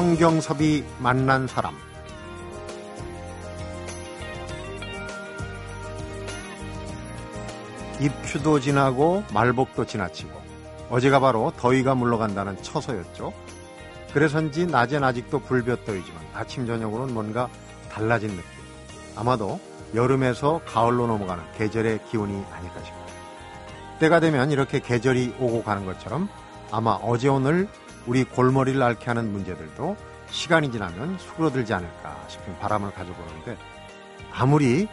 성경섭이 만난 사람 입추도 지나고 말복도 지나치고 어제가 바로 더위가 물러간다는 처서였죠. 그래서인지 낮엔 아직도 불볕더위지만 아침 저녁으로는 뭔가 달라진 느낌. 아마도 여름에서 가을로 넘어가는 계절의 기운이 아닐까 싶어요. 때가 되면 이렇게 계절이 오고 가는 것처럼 아마 어제 오늘 우리 골머리를 앓게 하는 문제들도 시간이 지나면 수그러들지 않을까 싶은 바람을 가져보는데 아무리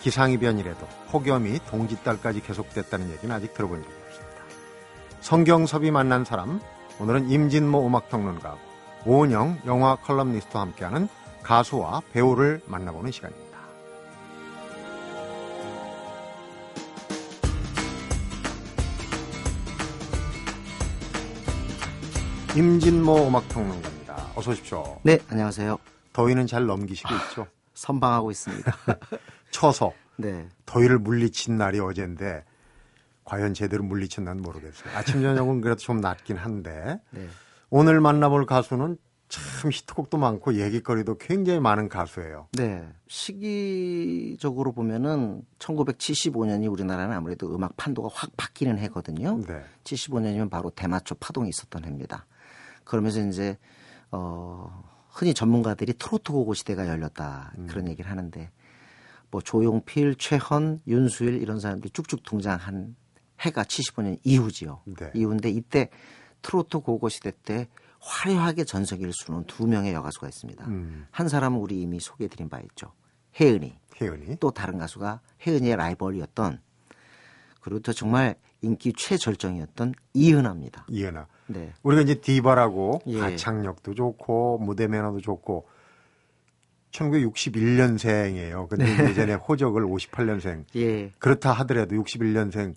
기상이변이라도 폭염이 동짓달까지 계속됐다는 얘기는 아직 들어본 적이 없습니다. 성경섭이 만난 사람 오늘은 임진모 음악평론가하고 오은영 영화 컬럼니스트와 함께하는 가수와 배우를 만나보는 시간입니다. 임진모 음악평론가입니다. 어서 오십시오. 네, 안녕하세요. 더위는 잘 넘기시고 있죠? 선방하고 있습니다. 쳐서 네. 더위를 물리친 날이 어젠데 과연 제대로 물리친 난 모르겠어요. 아침 저녁은 그래도 좀 낫긴 한데 네. 오늘 만나볼 가수는 참 히트곡도 많고 얘기거리도 굉장히 많은 가수예요. 네. 시기적으로 보면은 1975년이 우리나라는 아무래도 음악 판도가 확 바뀌는 해거든요. 네. 75년이면 바로 대마초 파동이 있었던 해입니다. 그러면서 이제 어 흔히 전문가들이 트로트 고고 시대가 열렸다 그런 얘기를 하는데 뭐 조용필, 최헌, 윤수일 이런 사람들이 쭉쭉 등장한 해가 75년 이후지요. 네. 이후인데 이때 트로트 고고 시대 때 화려하게 전성기를 수놓은 두 명의 여가수가 있습니다. 음. 한 사람은 우리 이미 소개해드린 바 있죠. 혜은이. 혜은이. 또 다른 가수가 혜은이의 라이벌이었던 그리고 또 정말 인기 최절정이었던 이은하입니다. 이은아. 네. 우리가 이제 디바라고 예. 가창력도 좋고 무대 매너도 좋고 1961년생이에요. 근데 네. 예전에 호적을 58년생. 예. 그렇다 하더라도 61년생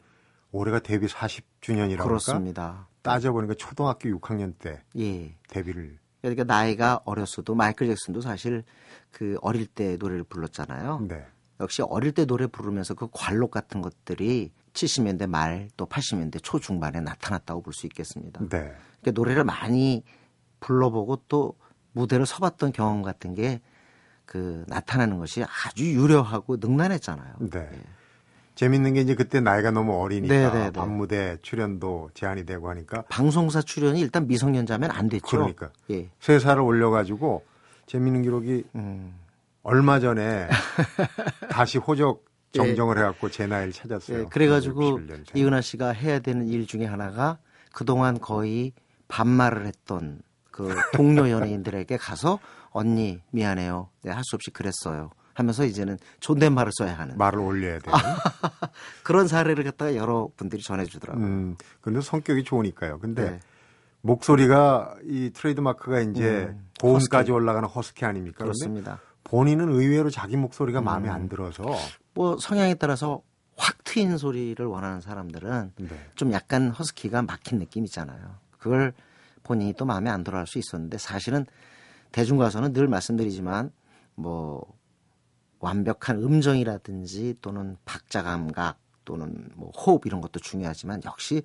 올해가 데뷔 40주년이라고 그러니까 그렇습니다. 따져보니까 초등학교 6학년 때 예. 데뷔를 그러니까 나이가 어렸어도 마이클 잭슨도 사실 그 어릴 때 노래를 불렀잖아요. 네. 역시 어릴 때 노래 부르면서 그 관록 같은 것들이 70년대 말 또 80년대 초중반에 나타났다고 볼 수 있겠습니다. 네. 그러니까 노래를 많이 불러보고 또 무대를 서봤던 경험 같은 게 그 나타나는 것이 아주 유려하고 능란했잖아요. 네. 예. 재밌는 게 이제 그때 나이가 너무 어리니까 네, 네, 네. 밤무대 출연도 제한이 되고 하니까 방송사 출연이 일단 미성년자면 안 됐죠. 그러니까 예. 세 살을 올려가지고 재밌는 기록이 음. 얼마 전에 다시 호적 정정을 해갖고 제 나이를 찾았어요. 예, 그래가지고 61년생. 이은하 씨가 해야 되는 일 중에 하나가 그동안 거의 반말을 했던 그 동료 연예인들에게 가서 언니 미안해요. 네, 할수 없이 그랬어요. 하면서 이제는 존댓말을 써야 하는 말을 올려야 되는. 그런 사례를 갖다가 여러 분들이 전해주더라고요. 음, 근데 성격이 좋으니까요. 근데 네. 목소리가 이 트레이드 마크가 이제 음, 고음까지 허스키. 올라가는 허스키 아닙니까? 그렇습니다. 본인은 의외로 자기 목소리가 마음에 음. 안 들어서 뭐 성향에 따라서 확 트인 소리를 원하는 사람들은 네. 좀 약간 허스키가 막힌 느낌 있잖아요. 그걸 본인이 또 마음에 안 들어 할 수 있었는데 사실은 대중가수는 늘 말씀드리지만 뭐 완벽한 음정이라든지 또는 박자 감각 또는 뭐 호흡 이런 것도 중요하지만 역시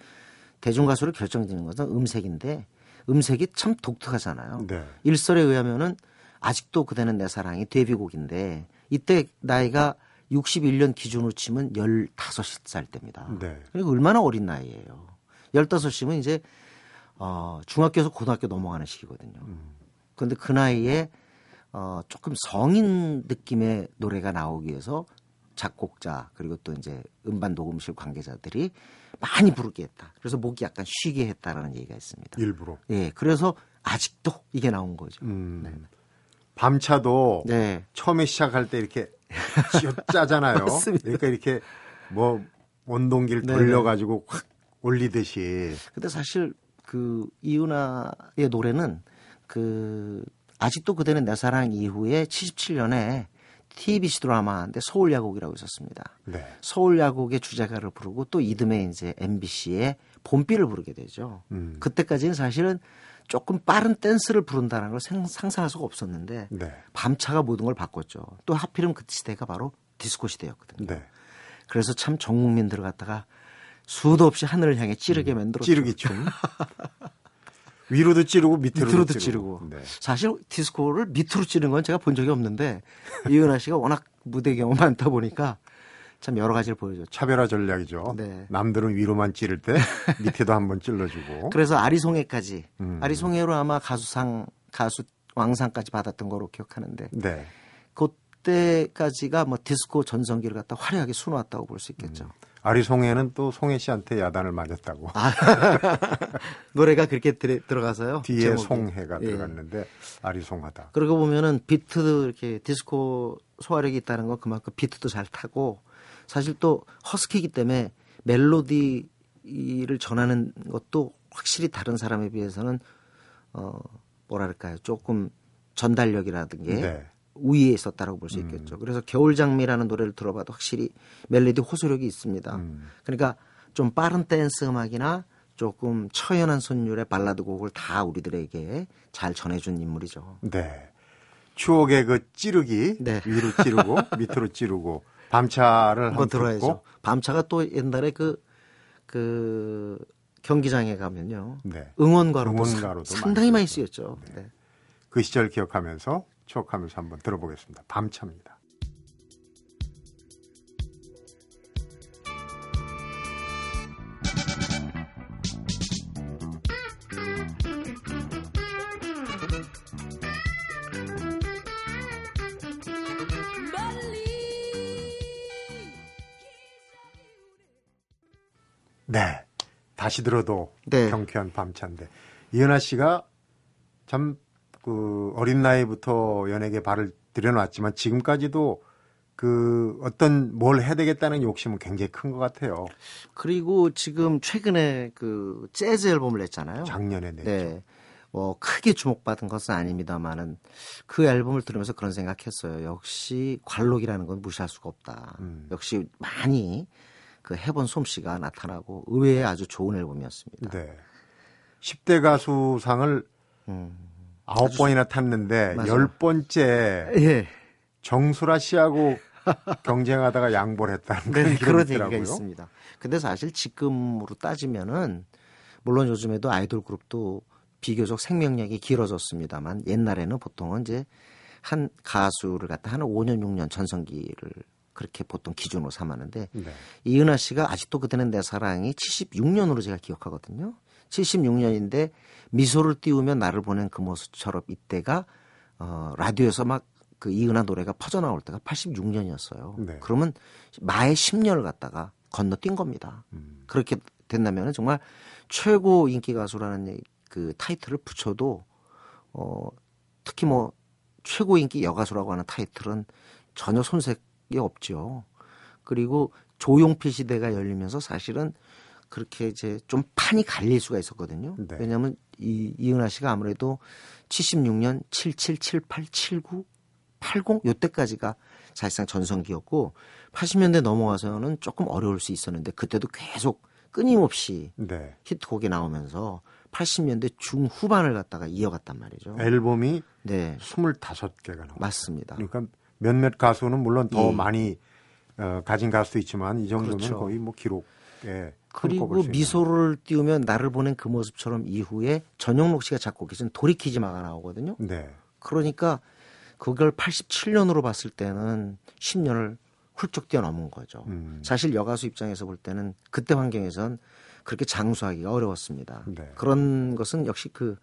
대중 가수를 결정짓는 것은 음색인데 음색이 참 독특하잖아요. 네. 일설에 의하면은 아직도 그대는 내 사랑이 데뷔곡인데 이때 나이가 61년 기준으로 치면 15살 때입니다. 네. 그리고 얼마나 어린 나이예요. 15이면 이제 어, 중학교에서 고등학교 넘어가는 시기거든요. 그런데 그 나이에 어, 조금 성인 느낌의 노래가 나오기 위해서 작곡자 그리고 또 이제 음반 녹음실 관계자들이 많이 부르게 했다. 그래서 목이 약간 쉬게 했다라는 얘기가 있습니다. 일부러. 예, 그래서 아직도 이게 나온 거죠. 음. 밤차도 네. 처음에 시작할 때 이렇게 짜잖아요. 맞습니다. 그러니까 이렇게 뭐 원동기를 네네. 돌려가지고 확 올리듯이 근데 사실 그 이은하의 노래는 그 아직도 그대는 내 사랑 이후에 77년에 TBC 드라마 인데 서울 야곡이라고 있었습니다. 네. 서울 야곡의 주제가를 부르고 또 이듬해 이제 MBC의 봄비를 부르게 되죠. 음. 그때까지는 사실은 조금 빠른 댄스를 부른다는 걸 생- 상상할 수가 없었는데 네. 밤차가 모든 걸 바꿨죠. 또 하필이면 그 시대가 바로 디스코 시대였거든요. 네. 그래서 참 전국민들을 갖다가 수도 없이 하늘을 향해 찌르게 만들었죠. 찌르기 춤. 위로도 찌르고 밑으로도, 밑으로도 찌르고. 찌르고. 네. 사실 디스코를 밑으로 찌른 건 제가 본 적이 없는데 이은하 씨가 워낙 무대 경험 많다 보니까 참 여러 가지를 보여줬죠. 차별화 전략이죠. 네. 남들은 위로만 찌를 때 밑에도 한번 찔러주고. 그래서 아리송해까지 음. 아리송해로 아마 가수상 가수 왕상까지 받았던 거로 기억하는데 네. 그때까지가 뭐 디스코 전성기를 갖다 화려하게 수놓았다고 볼 수 있겠죠. 아리송해는 또 송혜 씨한테 야단을 맞았다고. 아, 노래가 그렇게 들, 들어가서요. 뒤에 제목이. 송해가 예. 들어갔는데 아리송하다. 그러고 보면은 비트도 이렇게 디스코 소화력이 있다는 건 그만큼 비트도 잘 타고 사실 또 허스키이기 때문에 멜로디를 전하는 것도 확실히 다른 사람에 비해서는 어 뭐랄까요 조금 전달력이라든지 네. 우위에 있었다라고 볼 수 있겠죠. 그래서 겨울 장미라는 노래를 들어봐도 확실히 멜로디 호소력이 있습니다. 음. 그러니까 좀 빠른 댄스 음악이나 조금 처연한 선율의 발라드 곡을 다 우리들에게 잘 전해준 인물이죠. 네. 추억의 그 찌르기 네. 위로 찌르고 밑으로 찌르고 밤차를 한번 들어야죠. 밤차가 또 옛날에 그, 그 경기장에 가면요. 네. 응원가로도, 응원가로도 사- 상당히 많이 쓰였죠. 네. 그 시절 기억하면서 추억하면서 한번 들어보겠습니다. 밤차입니다. 네. 다시 들어도 네. 경쾌한 밤차인데 이은하 씨가 참 그 어린 나이부터 연예계 발을 들여놨지만 지금까지도 그 어떤 뭘 해야 되겠다는 욕심은 굉장히 큰 것 같아요. 그리고 지금 최근에 그 재즈 앨범을 냈잖아요. 작년에 냈죠. 네. 뭐 크게 주목받은 것은 아닙니다만은 그 앨범을 들으면서 그런 생각했어요. 역시 관록이라는 건 무시할 수가 없다. 음. 역시 많이 그 해본 솜씨가 나타나고 의외의 아주 좋은 앨범이었습니다. 네. 10대 가수상을 음. 아홉 번이나 탔는데 맞아요. 열 번째 예. 정수라 씨하고 경쟁하다가 양보를 했다는 네, 그런 얘기가. 있습니다. 근데 사실 지금으로 따지면은 물론 요즘에도 아이돌 그룹도 비교적 생명력이 길어졌습니다만 옛날에는 보통은 이제 한 가수를 갖다 한 5년 6년 전성기를 그렇게 보통 기준으로 삼았는데 네. 이은하 씨가 아직도 그때는 내 사랑이 76년으로 제가 기억하거든요. 76년인데 미소를 띄우며 나를 보낸 그 모습처럼 이때가 어 라디오에서 막 그 이은하 노래가 퍼져 나올 때가 86년이었어요. 네. 그러면 마의 10년을 갖다가 건너뛴 겁니다. 음. 그렇게 된다면 정말 최고 인기 가수라는 그 타이틀을 붙여도 어 특히 뭐 최고 인기 여가수라고 하는 타이틀은 전혀 손색이 없죠. 그리고 조용필 시대가 열리면서 사실은 그렇게 이제 좀 판이 갈릴 수가 있었거든요. 네. 왜냐하면 이 이은하 씨가 아무래도 76년 77, 78, 79, 80 요때까지가 사실상 전성기였고 80년대 넘어와서는 조금 어려울 수 있었는데 그때도 계속 끊임없이 네. 히트곡이 나오면서 80년대 중후반을 갖다가 이어갔단 말이죠. 앨범이 네, 25개가 나와요. 맞습니다. 그러니까 몇몇 가수는 물론 더 예. 많이 어, 가진 가수도 있지만 이 정도면 그렇죠. 거의 뭐 기록에 그리고. 미소를 띄우면 나를 보낸 그 모습처럼 이후에 전용록 씨가 작곡해준 돌이키지마가 나오거든요. 네. 그러니까 그걸 87년으로 봤을 때는 10년을 훌쩍 뛰어넘은 거죠. 음. 사실 여가수 입장에서 볼 때는 그때 환경에선 그렇게 장수하기가 어려웠습니다. 네. 그런 것은 역시 그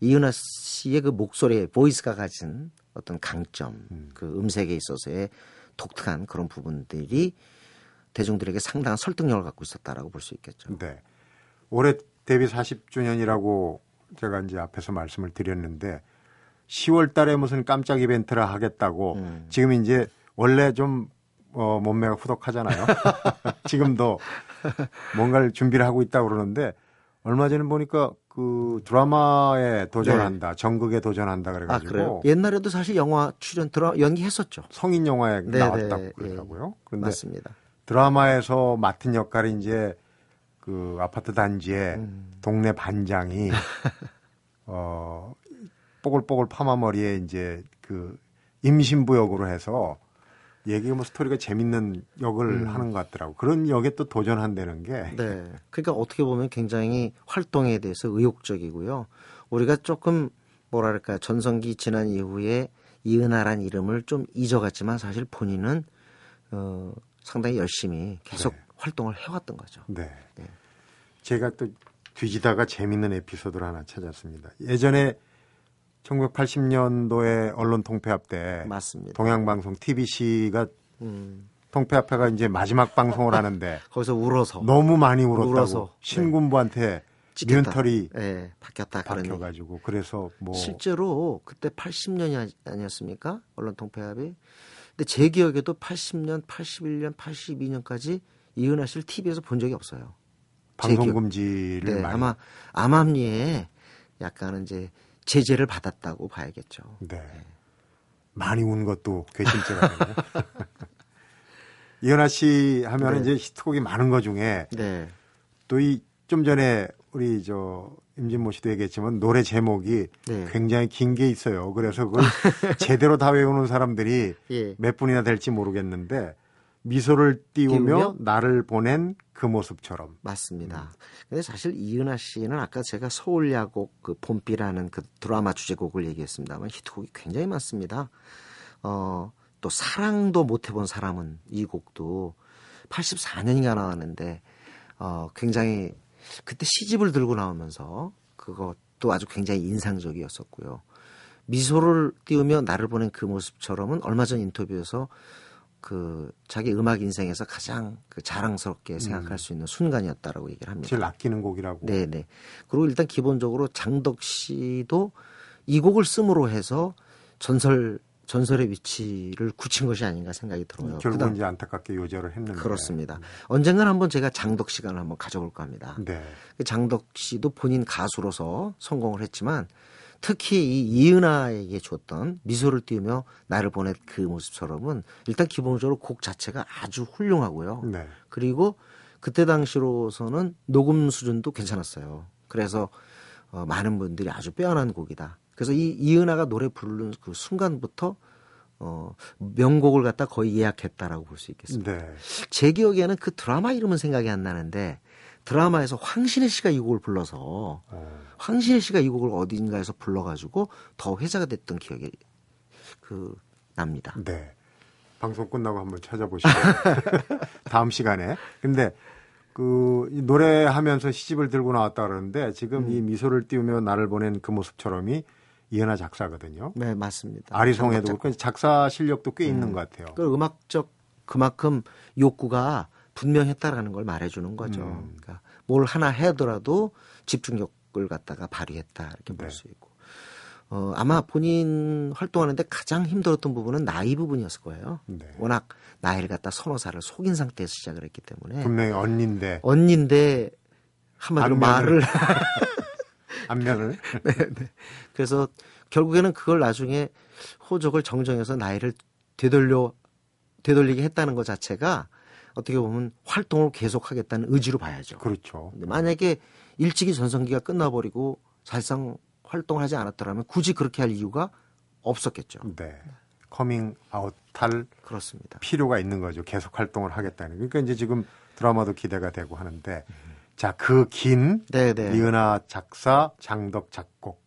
이은하 씨의 그 목소리의 보이스가 가진 어떤 강점, 음. 그 음색에 있어서의 독특한 그런 부분들이 대중들에게 상당한 설득력을 갖고 있었다라고 볼 수 있겠죠. 네. 올해 데뷔 40주년이라고 제가 이제 앞에서 말씀을 드렸는데 10월 달에 무슨 깜짝 이벤트를 하겠다고 음. 지금 이제 원래 좀 어, 몸매가 후덕하잖아요. 지금도 뭔가를 준비를 하고 있다고 그러는데 얼마 전에 보니까 그 드라마에 도전한다, 전극에 도전한다 네. 아 그래가지고 그래요? 옛날에도 사실 영화 출연 들어 연기했었죠. 성인 영화에 네, 나왔다고 네, 그러더라고요. 그런데 맞습니다. 드라마에서 맡은 역할이 이제 그 아파트 단지에 음. 동네 반장이 어 뽀글뽀글 파마 머리에 이제 그 임신부 역으로 해서 얘기가 뭐 스토리가 재밌는 역을 하는 것 같더라고. 그런 역에 또 도전한다는 게 네. 그러니까 어떻게 보면 굉장히 활동에 대해서 의욕적이고요. 우리가 조금 뭐랄까 전성기 지난 이후에 이은하란 이름을 좀 잊어갔지만 사실 본인은 어, 상당히 열심히 계속 네. 활동을 해왔던 거죠. 네. 네. 제가 또 뒤지다가 재밌는 에피소드를 하나 찾았습니다. 예전에 1980년도에 언론 통폐합 때 맞습니다. 동양방송 TBC가 음, 통폐합회가 이제 마지막 방송을 하는데 거기서 울어서 너무 많이 울었다고 울어서, 네. 신군부한테 찍혔다. 미운털이 예, 바뀌었다. 박혀가지고 그래서 뭐 실제로 그때 80년이 아니었습니까? 언론 통폐합이. 근데 제 기억에도 80년, 81년, 82년까지 이은하 씨를 TV에서 본 적이 없어요. 제 방송 금지를 네, 아마 암암리에 약간은 이제 제재를 받았다고 봐야겠죠. 네. 많이 운 것도 괘씸죄거든요. 이현아 씨 하면은 네. 이제 히트곡이 많은 것 중에 네. 또이 좀 전에 우리 저 임진모 씨도 얘기했지만 노래 제목이 네. 굉장히 긴 게 있어요. 그래서 그걸 제대로 다 외우는 사람들이 예. 몇 분이나 될지 모르겠는데 미소를 띄우며, 띄우며? 나를 보낸 그 모습처럼. 맞습니다. 근데 사실 이은하 씨는 아까 제가 서울 야곡 그 봄비라는 그 드라마 주제곡을 얘기했습니다만 히트곡이 굉장히 많습니다. 어, 또 사랑도 못 해본 사람은 이 곡도 84년인가 나왔는데 어, 굉장히 그때 시집을 들고 나오면서 그것도 아주 굉장히 인상적이었었고요. 미소를 띄우며 나를 보낸 그 모습처럼은 얼마 전 인터뷰에서 그 자기 음악 인생에서 가장 그 자랑스럽게 생각할 수 있는 순간이었다라고 얘기를 합니다. 제일 아끼는 곡이라고. 네, 네. 그리고 일단 기본적으로 장덕 씨도 이 곡을 씀으로 해서 전설 전설의 위치를 굳힌 것이 아닌가 생각이 들어요. 결국은 그다음- 이제 안타깝게 요절을 했는데. 그렇습니다. 언젠가는 한번 제가 장덕 시간을 한번 가져볼까 합니다. 네. 그 장덕 씨도 본인 가수로서 성공을 했지만 특히 이 이은하에게 줬던 미소를 띄우며 나를 보낸 그 모습처럼은 일단 기본적으로 곡 자체가 아주 훌륭하고요. 네. 그리고 그때 당시로서는 녹음 수준도 괜찮았어요. 그래서 어, 많은 분들이 아주 빼어난 곡이다. 그래서 이 이은하가 노래 부르는 그 순간부터 어, 명곡을 갖다 거의 예약했다라고 볼 수 있겠습니다. 네. 제 기억에는 그 드라마 이름은 생각이 안 나는데 드라마에서 황신혜 씨가 이 곡을 불러서 어, 황신혜 씨가 이 곡을 어딘가에서 불러가지고 더 회자가 됐던 기억이 그 납니다. 네. 방송 끝나고 한번 찾아보시고 다음 시간에. 근데 그이 노래하면서 시집을 들고 나왔다 그러는데 지금 음. 이 미소를 띄우며 나를 보낸 그 모습처럼이 이현아 작사거든요. 네 맞습니다. 아리송에도 그렇고 작사 실력도 꽤 있는 음. 것 같아요. 그 음악적 그만큼 욕구가 분명했다라는 걸 말해주는 거죠. 음. 그러니까 뭘 하나 해더라도 집중력을 갖다가 발휘했다 이렇게 볼 네. 수 있고. 어, 아마 본인 활동하는데 가장 힘들었던 부분은 나이 부분이었을 거예요. 네. 워낙 나이를 갖다 서너 살을 속인 상태에서 시작을 했기 때문에 분명히 언니인데 언니인데 한마디로 안면을- 말을 안면을 그래서 결국에는 그걸 나중에 호적을 정정해서 나이를 되돌려 되돌리게 했다는 것 자체가 어떻게 보면 활동을 계속하겠다는 의지로 봐야죠. 그렇죠. 근데 만약에 일찍이 전성기가 끝나버리고 사실상 활동을 하지 않았더라면 굳이 그렇게 할 이유가 없었겠죠. 네. 커밍 아웃할 그렇습니다. 필요가 있는 거죠. 계속 활동을 하겠다는. 그러니까 이제 지금 드라마도 기대가 되고 하는데 자, 그긴 네네. 이은하 작사, 장덕 작곡.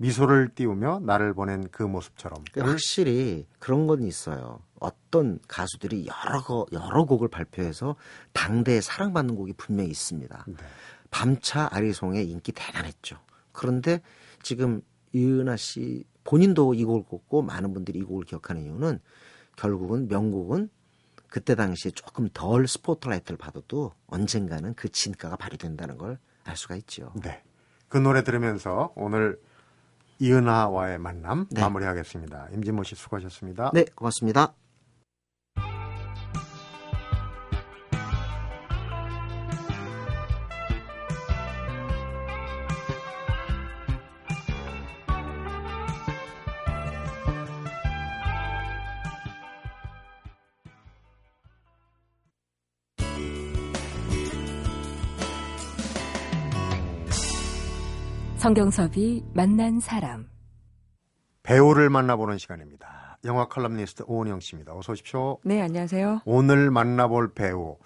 미소를 띄우며 나를 보낸 그 모습처럼. 그러니까 확실히 그런 건 있어요. 어떤 가수들이 여러 거 여러 곡을 발표해서 당대에 사랑받는 곡이 분명히 있습니다. 네. 밤차 아리송의 인기 대단했죠. 그런데 지금 이은하 씨 본인도 이 곡을 꼽고 많은 분들이 이 곡을 기억하는 이유는 결국은 명곡은 그때 당시에 조금 덜 스포트라이트를 받아도 언젠가는 그 진가가 발휘된다는 걸 알 수가 있죠. 네. 그 노래 들으면서 오늘 이은하와의 만남 네. 마무리하겠습니다. 임진모 씨 수고하셨습니다. 네, 고맙습니다. 성경섭이 만난 사람. 배우를 만나보는 시간입니다. 영화 칼럼니스트 오은영 씨입니다. 어서 오십시오. 네, 안녕하세요. 오늘 만나볼 배우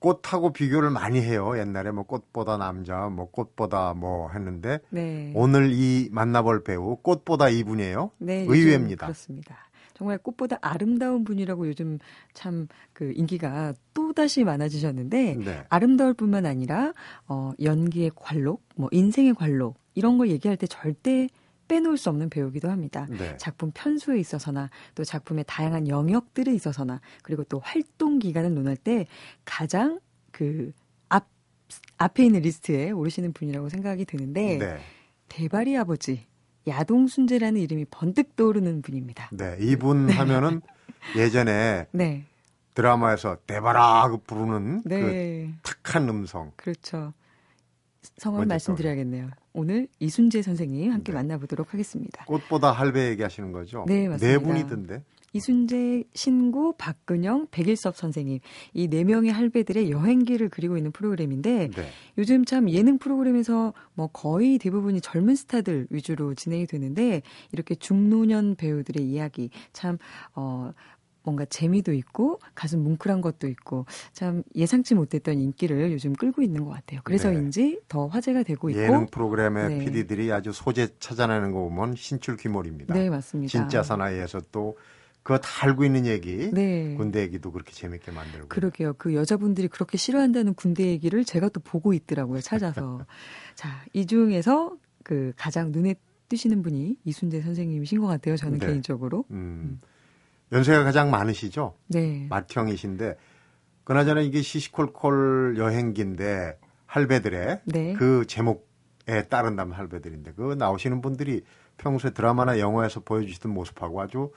꽃하고 비교를 많이 해요. 옛날에 뭐 꽃보다 남자, 뭐 꽃보다 뭐 했는데 네. 오늘 이 만나볼 배우 꽃보다 이분이에요. 네, 의외입니다. 그렇습니다. 정말 꽃보다 아름다운 분이라고 요즘 참 그 인기가 또 다시 많아지셨는데 네. 아름다울 뿐만 아니라 어 연기의 관록, 뭐 인생의 관록 이런 걸 얘기할 때 절대 빼놓을 수 없는 배우기도 합니다. 네. 작품 편수에 있어서나 또 작품의 다양한 영역들에 있어서나 그리고 또 활동 기간을 논할 때 가장 그 앞, 앞에 있는 리스트에 오르시는 분이라고 생각이 드는데 네. 대발이 아버지 야동 순재라는 이름이 번뜩 떠오르는 분입니다. 네. 이분 하면은 예전에 네, 드라마에서 대발아 그 부르는 그 네, 탁한 음성. 그렇죠. 성함 먼저 말씀드려야겠네요. 오늘 이순재 선생님 함께 네. 만나보도록 하겠습니다. 꽃보다 할배 얘기하시는 거죠? 네, 맞습니다. 분이던데. 이순재, 신구, 박근영, 백일섭 선생님 이 네 명의 할배들의 여행기를 그리고 있는 프로그램인데 네. 요즘 참 예능 프로그램에서 뭐 거의 대부분이 젊은 스타들 위주로 진행이 되는데 이렇게 중노년 배우들의 이야기 참 어. 뭔가 재미도 있고 가슴 뭉클한 것도 있고 참 예상치 못했던 인기를 요즘 끌고 있는 것 같아요. 그래서인지 더 화제가 되고 있고 예능 프로그램의 네. PD들이 아주 소재 찾아내는 거 보면 신출귀몰입니다. 네 맞습니다. 진짜 사나이에서 또 그거 다 알고 있는 얘기, 네. 군대 얘기도 그렇게 재밌게 만들고. 그러게요. 그 여자분들이 그렇게 싫어한다는 군대 얘기를 제가 또 보고 있더라고요. 찾아서. 자, 이 중에서 그 가장 눈에 띄시는 분이 이순재 선생님이신 것 같아요. 저는 네. 개인적으로. 음. 연세가 가장 많으시죠? 네. 맏형이신데 그나저나 이게 시시콜콜 여행기인데 할배들의 네. 그 제목에 따른다면 할배들인데 그 나오시는 분들이 평소에 드라마나 영화에서 보여주시던 모습하고 아주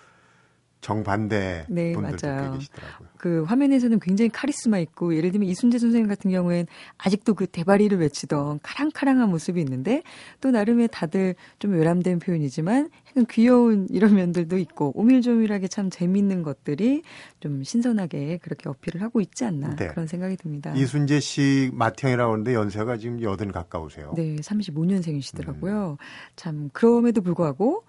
정반대 네, 분들도 맞아요. 꽤 계시더라고요. 그 화면에서는 굉장히 카리스마 있고 예를 들면 이순재 선생님 같은 경우엔 아직도 그 대바리를 외치던 카랑카랑한 모습이 있는데 또 나름의 다들 좀 외람된 표현이지만 약간 귀여운 이런 면들도 있고 오밀조밀하게 참 재밌는 것들이 좀 신선하게 그렇게 어필을 하고 있지 않나 네. 그런 생각이 듭니다. 이순재 씨 맏형이라고 하는데 연세가 지금 여든 가까우세요. 네, 35년생이시더라고요. 음. 참 그럼에도 불구하고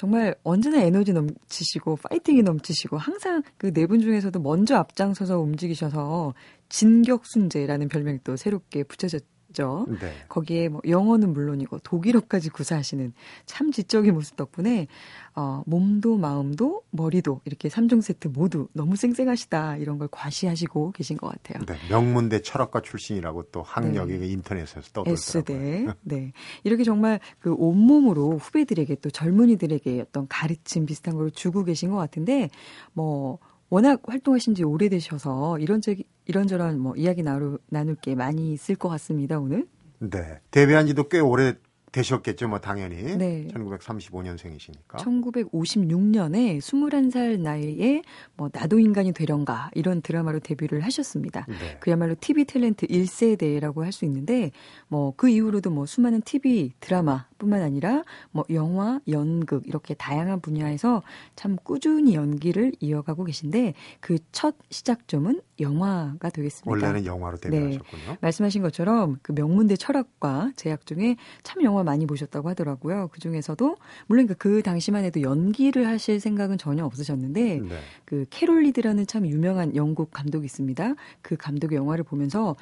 정말 언제나 에너지 넘치시고 파이팅이 넘치시고 항상 그 네 분 중에서도 먼저 앞장서서 움직이셔서 진격순재라는 별명이 또 새롭게 붙여졌 죠. 네. 거기에 뭐 영어는 물론이고 독일어까지 구사하시는 참 지적인 모습 덕분에 어, 몸도 마음도 머리도 이렇게 3종 세트 모두 너무 쌩쌩하시다 이런 걸 과시하시고 계신 것 같아요. 네. 명문대 철학과 출신이라고 또 학력이 네. 인터넷에서 떠돌더라고요. S대. 네. 이렇게 정말 그 온몸으로 후배들에게 또 젊은이들에게 어떤 가르침 비슷한 걸 주고 계신 것 같은데 뭐 워낙 활동하신 지 오래되셔서 이런저 이 런저런 뭐 이야기 나누, 나눌 게 많이 있을 것 같습니다, 오늘. 네. 데뷔한 지도 꽤 오래 되셨겠죠, 뭐 당연히. 네. 1935년생이시니까. 1956년에 21살 나이에 뭐 나도 인간이 되련가 이런 드라마로 데뷔를 하셨습니다. 네. 그야말로 TV 탤런트 1세대라고 할 수 있는데 뭐 그 이후로도 뭐 수많은 TV 드라마뿐만 아니라 뭐 영화, 연극 이렇게 다양한 분야에서 참 꾸준히 연기를 이어가고 계신데 그 첫 시작점은 영화가 되겠습니다. 원래는 영화로 네. 데뷔하셨군요. 말씀하신 것처럼 그 명문대 철학과 재학 중에 참 영화 많이 보셨다고 하더라고요. 그 중에서도 물론 그- 그 당시만 해도 연기를 하실 생각은 전혀 없으셨는데 네. 그 캐롤 리드라는 참 유명한 영국 감독이 있습니다. 그 감독의 영화를 보면서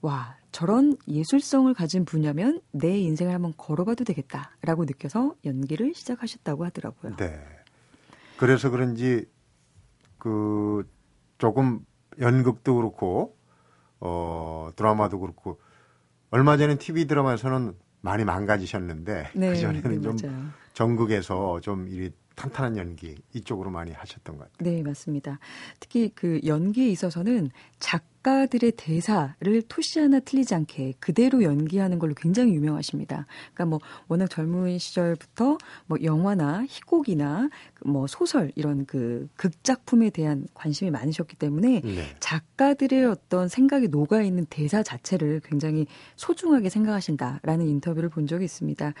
와 저런 예술성을 가진 분야면 내 인생을 한번 걸어봐도 되겠다라고 느껴서 연기를 시작하셨다고 하더라고요. 네. 그래서 그런지 그 조금 연극도 그렇고 어 드라마도 그렇고 얼마 전에 TV 드라마에서는 많이 망가지셨는데 그 전에는 좀 네, 맞아요. 전국에서 좀이 탄탄한 연기 이쪽으로 많이 하셨던 것 같아요. 네, 맞습니다. 특히 그 연기에 있어서는 작 가들의 대사를 토시 하나 틀리지 않게 그대로 연기하는 걸로 굉장히 유명하십니다. 그러니까 뭐 워낙 젊은 시절부터 뭐 영화나 희곡이나 뭐 소설 이런 그 극작품에 대한 관심이 많으셨기 때문에 네. 작가들의 어떤 생각이 녹아 있는 대사 자체를 굉장히 소중하게 생각하신다라는 인터뷰를 본 적이 있습니다.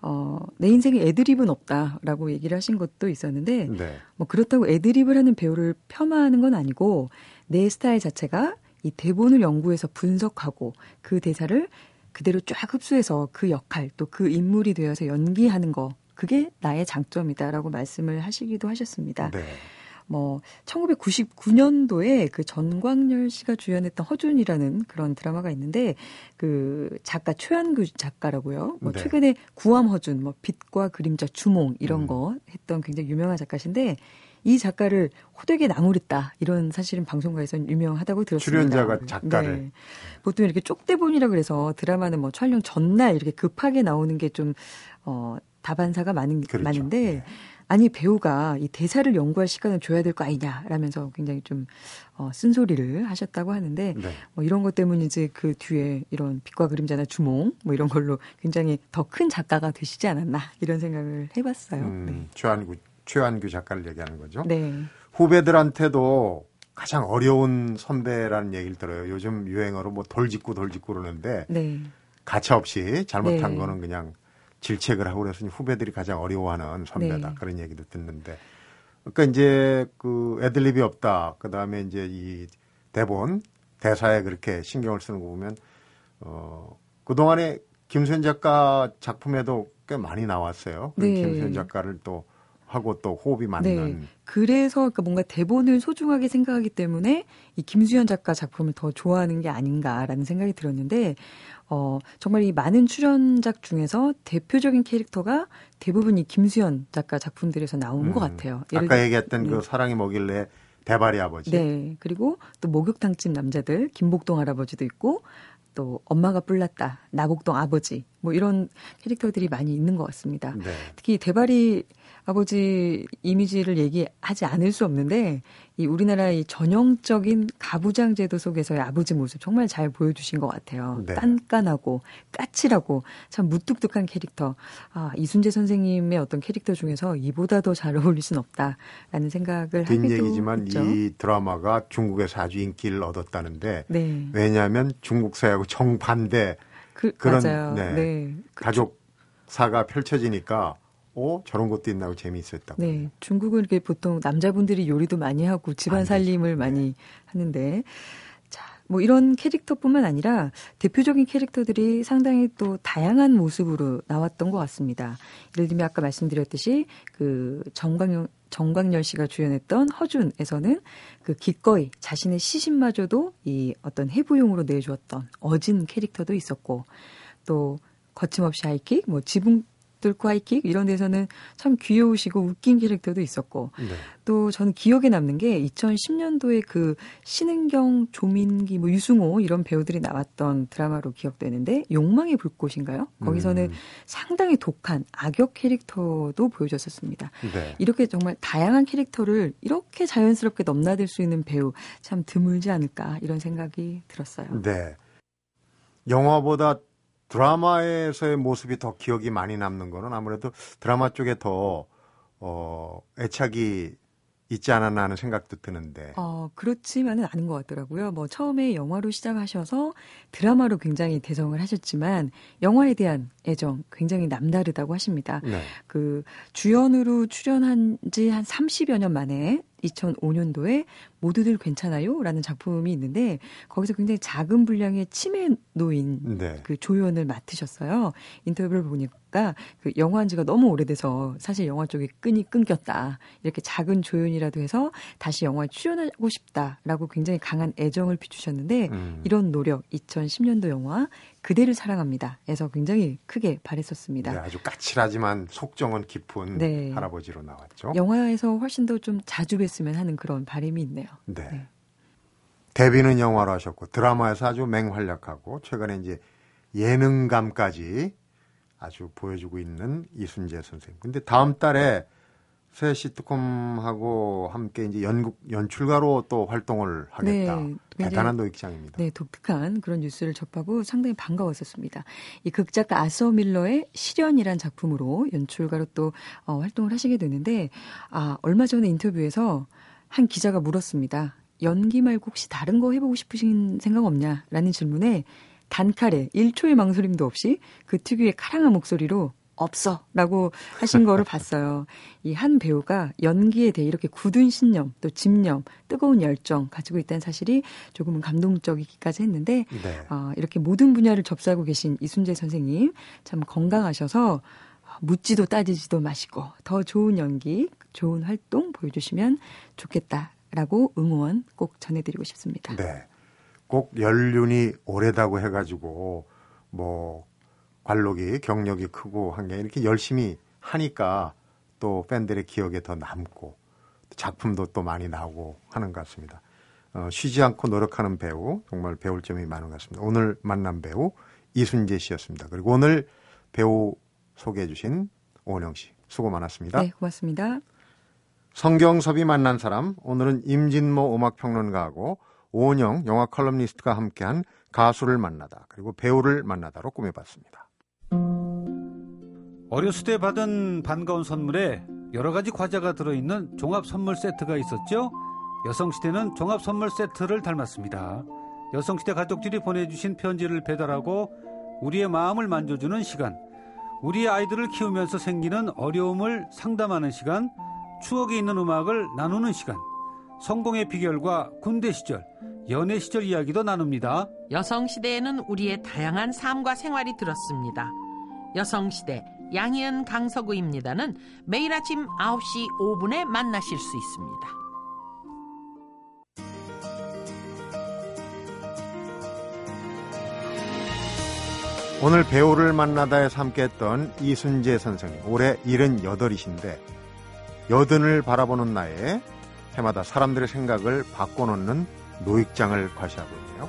어, 내 인생에 애드립은 없다라고 얘기를 하신 것도 있었는데 네. 뭐 그렇다고 애드립을 하는 배우를 폄하하는 건 아니고 내 스타일 자체가 이 대본을 연구해서 분석하고 그 대사를 그대로 쫙 흡수해서 그 역할 또 그 인물이 되어서 연기하는 거 그게 나의 장점이다라고 말씀을 하시기도 하셨습니다. 네. 뭐 1999년도에 그 전광열 씨가 주연했던 허준이라는 그런 드라마가 있는데 그 작가 최한규 작가라고요. 뭐 네. 최근에 구암 허준, 뭐 빛과 그림자 주몽 이런 음. 거 했던 굉장히 유명한 작가신데 이 작가를 호되게 나무랬다 이런 사실은 방송가에서는 유명하다고 들었습니다. 출연자가 작가를. 네. 보통 이렇게 쪽대본이라 그래서 드라마는 뭐 촬영 전날 이렇게 급하게 나오는 게 좀 어, 다반사가 많은 그렇죠. 많은데 네. 아니 배우가 이 대사를 연구할 시간을 줘야 될 거 아니냐라면서 굉장히 좀 어, 쓴소리를 하셨다고 하는데 네. 뭐 이런 것 때문인지 그 뒤에 이런 빛과 그림자나 주몽 뭐 이런 걸로 굉장히 더 큰 작가가 되시지 않았나 이런 생각을 해봤어요. 음, 최한규 최한규 작가를 얘기하는 거죠. 네. 네. 후배들한테도 가장 어려운 선배라는 얘기를 들어요. 요즘 유행어로 뭐 돌직구 돌직구 그러는데 네. 가차 없이 잘못한 네. 거는 그냥 질책을 하고 그래서 후배들이 가장 어려워하는 선배다 네. 그런 얘기도 듣는데 그러니까 이제 그 애들립이 없다 그 다음에 이제 이 대본 대사에 그렇게 신경을 쓰는 거 보면 어그 동안에 김수현 작가 작품에도 꽤 많이 나왔어요. 그 네. 김수현 작가를 또 하고 또 호흡이 맞는 네. 그래서 그러니까 뭔가 대본을 소중하게 생각하기 때문에 이 김수현 작가 작품을 더 좋아하는 게 아닌가라는 생각이 들었는데 어 정말 이 많은 출연작 중에서 대표적인 캐릭터가 대부분 이 김수현 작가 작품들에서 나온 음, 것 같아요. 아까 들- 얘기했던 네. 그 사랑이 뭐길래 대발이 아버지. 네. 그리고 또 목욕탕집 남자들, 김복동 할아버지도 있고, 또 엄마가 뿔났다, 나복동 아버지, 뭐 이런 캐릭터들이 많이 있는 것 같습니다. 네. 특히 대발이 아버지 이미지를 얘기하지 않을 수 없는데, 이 우리나라의 전형적인 가부장 제도 속에서의 아버지 모습 정말 잘 보여주신 것 같아요. 네. 깐깐하고 까칠하고 참 무뚝뚝한 캐릭터. 아, 이순재 선생님의 어떤 캐릭터 중에서 이보다 더 잘 어울릴 순 없다라는 생각을 하기도 뒷얘기지만 했죠. 이 드라마가 중국에서 아주 인기를 얻었다는데 네. 왜냐하면 중국 사회하고 정반대 그, 맞아요. 네. 네. 그 가족 사가 펼쳐지니까 오 저런 것도 있나고 재미있었다고. 네, 중국은 이렇게 보통 남자분들이 요리도 많이 하고 집안 살림을 많이 하는데, 자, 뭐 이런 캐릭터뿐만 아니라 대표적인 캐릭터들이 상당히 또 다양한 모습으로 나왔던 것 같습니다. 예를 들면 아까 말씀드렸듯이 그 정광열, 정광열 씨가 주연했던 허준에서는 그 기꺼이 자신의 시신마저도 이 어떤 해부용으로 내주었던 어진 캐릭터도 있었고, 또 거침없이 하이킥, 뭐 지붕 뚫고 하이킥 이런 데서는 참 귀여우시고 웃긴 캐릭터도 있었고 네. 또 저는 기억에 남는 게 2010년도에 그 신은경, 조민기, 뭐 유승호 이런 배우들이 나왔던 드라마로 기억되는데 욕망의 불꽃인가요? 거기서는 음. 상당히 독한 악역 캐릭터도 보여줬었습니다. 네. 이렇게 정말 다양한 캐릭터를 이렇게 자연스럽게 넘나들 수 있는 배우 참 드물지 않을까 이런 생각이 들었어요. 네. 영화보다 드라마에서의 모습이 더 기억이 많이 남는 거는 아무래도 드라마 쪽에 더 어, 애착이 있지 않았나 하는 생각도 드는데. 어, 그렇지만은 않은 것 같더라고요. 뭐 처음에 영화로 시작하셔서 드라마로 굉장히 대성을 하셨지만 영화에 대한 애정 굉장히 남다르다고 하십니다. 네. 그 주연으로 출연한 지 한 30여 년 만에 2005년도에 모두들 괜찮아요? 라는 작품이 있는데 거기서 굉장히 작은 분량의 치매 노인 네. 그 조연을 맡으셨어요. 인터뷰를 보니까 그 영화 한 지가 너무 오래돼서 사실 영화 쪽에 끈이 끊겼다. 이렇게 작은 조연이라도 해서 다시 영화에 출연하고 싶다라고 굉장히 강한 애정을 비추셨는데 음. 이런 노력 2010년도 영화 그대를 사랑합니다.에서 굉장히 크게 발했었습니다. 네, 아주 까칠하지만 속정은 깊은 네. 할아버지로 나왔죠. 영화에서 훨씬 더 좀 자주 뵀으면 하는 그런 바람이 있네요. 네. 네. 데뷔는 영화로 하셨고 드라마에서 아주 맹활약하고 최근에 이제 예능감까지 아주 보여주고 있는 이순재 선생님. 근데 다음 달에 새 시트콤하고 함께 이제 연극 연출가로 또 활동을 하겠다. 네, 대단한 노익장입니다. 네, 독특한 그런 뉴스를 접하고 상당히 반가웠었습니다. 이 극작가 아서 밀러의 시련이란 작품으로 연출가로 또 어, 활동을 하시게 되는데, 아, 얼마 전에 인터뷰에서 한 기자가 물었습니다. 연기 말고 혹시 다른 거 해보고 싶으신 생각 없냐? 라는 질문에 단칼에 1초의 망설임도 없이 그 특유의 카랑한 목소리로 없어! 라고 하신 거를 봤어요. 이 한 배우가 연기에 대해 이렇게 굳은 신념, 또 집념, 뜨거운 열정 가지고 있다는 사실이 조금은 감동적이기까지 했는데, 네. 어, 이렇게 모든 분야를 접수하고 계신 이순재 선생님 참 건강하셔서 어, 묻지도 따지지도 마시고 더 좋은 연기, 좋은 활동 보여주시면 좋겠다라고 응원 꼭 전해드리고 싶습니다. 네. 꼭 연륜이 오래다고 해가지고 뭐 관록이 경력이 크고 한 게 이렇게 열심히 하니까 또 팬들의 기억에 더 남고 작품도 또 많이 나오고 하는 것 같습니다. 어, 쉬지 않고 노력하는 배우 정말 배울 점이 많은 것 같습니다. 오늘 만난 배우 이순재 씨였습니다. 그리고 오늘 배우 소개해 주신 오은영 씨 수고 많았습니다. 네, 고맙습니다. 성경섭이 만난 사람 오늘은 임진모 음악평론가하고 오은영 영화 칼럼니스트가 함께한 가수를 만나다 그리고 배우를 만나다로 꾸며봤습니다. 어렸을 때 받은 반가운 선물에 여러 가지 과자가 들어있는 종합 선물 세트가 있었죠. 여성시대는 종합 선물 세트를 닮았습니다. 여성시대 가족들이 보내주신 편지를 배달하고 우리의 마음을 만져주는 시간, 우리의 아이들을 키우면서 생기는 어려움을 상담하는 시간, 추억이 있는 음악을 나누는 시간, 성공의 비결과 군대 시절, 연애 시절 이야기도 나눕니다. 여성시대에는 우리의 다양한 삶과 생활이 들었습니다. 여성시대 양희은 강서구입니다는 매일 아침 9시 5분에 만나실 수 있습니다. 오늘 배우를 만나다에서 함께했던 이순재 선생님 올해 78이신데 여든을 바라보는 나이에 해마다 사람들의 생각을 바꿔놓는 노익장을 과시하고 있네요.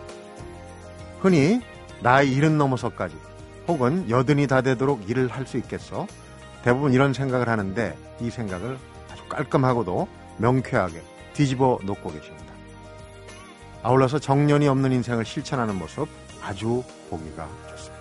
흔히 나이 일은 넘어서까지 혹은 여든이 다 되도록 일을 할 수 있겠어 대부분 이런 생각을 하는데 이 생각을 아주 깔끔하고도 명쾌하게 뒤집어 놓고 계십니다. 아울러서 정년이 없는 인생을 실천하는 모습 아주 보기가 좋습니다.